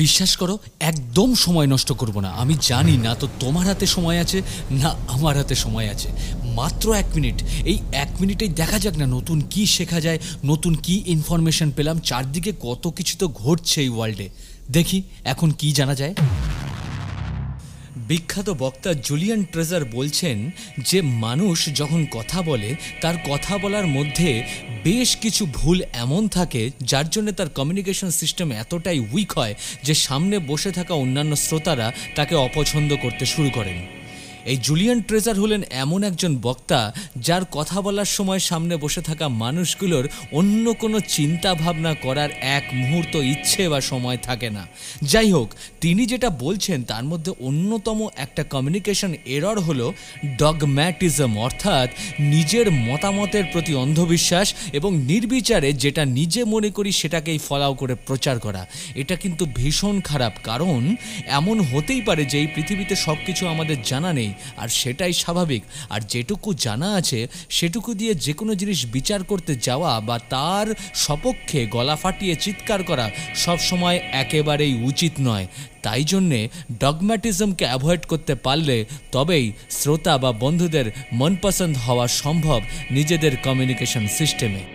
বিশ্বাস করো, একদম সময় নষ্ট করব না। আমি জানি না তো তোমার হাতে সময় আছে, না আমার হাতে সময় আছে। মাত্র এক মিনিট। এই এক মিনিটেই দেখা যাক না নতুন কি শেখা যায়, নতুন কি ইনফরমেশন পেলাম। চারদিকে কত কিছু তো ঘটছে এই ওয়ার্ল্ডে দেখি, এখন কি জানা যায়? বিখ্যাত বক্তা জুলিয়ান ট্রেজার বলছেন যে মানুষ যখন কথা বলে, তার কথা বলার মধ্যে বেশ কিছু ভুল এমন থাকে যার জন্য তার কমিউনিকেশন সিস্টেম এতটাই উইক হয় যে সামনে বসে থাকা অন্যান্য শ্রোতারা তাকে অপছন্দ করতে শুরু করেন। এই জুলিয়ান ট্রেজার হলেন এমন একজন বক্তা যার কথা বলার সময় সামনে বসে থাকা মানুষগুলোর অন্য কোনো চিন্তা ভাবনা করার এক মুহূর্ত ইচ্ছে বা সময় থাকে না। যাই হোক, তিনি যেটা বলছেন তার মধ্যে অন্যতম একটা কমিউনিকেশন এরর হলো ডগম্যাটিজম অর্থাৎ নিজের মতামতের প্রতি অন্ধবিশ্বাস এবং নির্বিচারে যেটা নিজে মনে করি সেটাকেই ফলাও করে প্রচার করা। এটা কিন্তু ভীষণ খারাপ, কারণ এমন হতেই পারে যে এই পৃথিবীতে সব কিছু আমাদের জানা নেই। আর সেটাই স্বাভাবিক। আর যেটুকু জানা আছে, সেটুকু দিয়ে যে কোনো জিনিস বিচার করতে যাওয়া বা তার সপক্ষে গলা ফাটিয়ে চিৎকার করা সব সময় একেবারেই উচিত নয়। তাই জন্যে ডগম্যাটিজমকে অ্যাভয়েড করতে পারলে তবেই শ্রোতা বা বন্ধুদের মনপসন্দ হওয়া সম্ভব নিজেদের কমিউনিকেশন সিস্টেমে।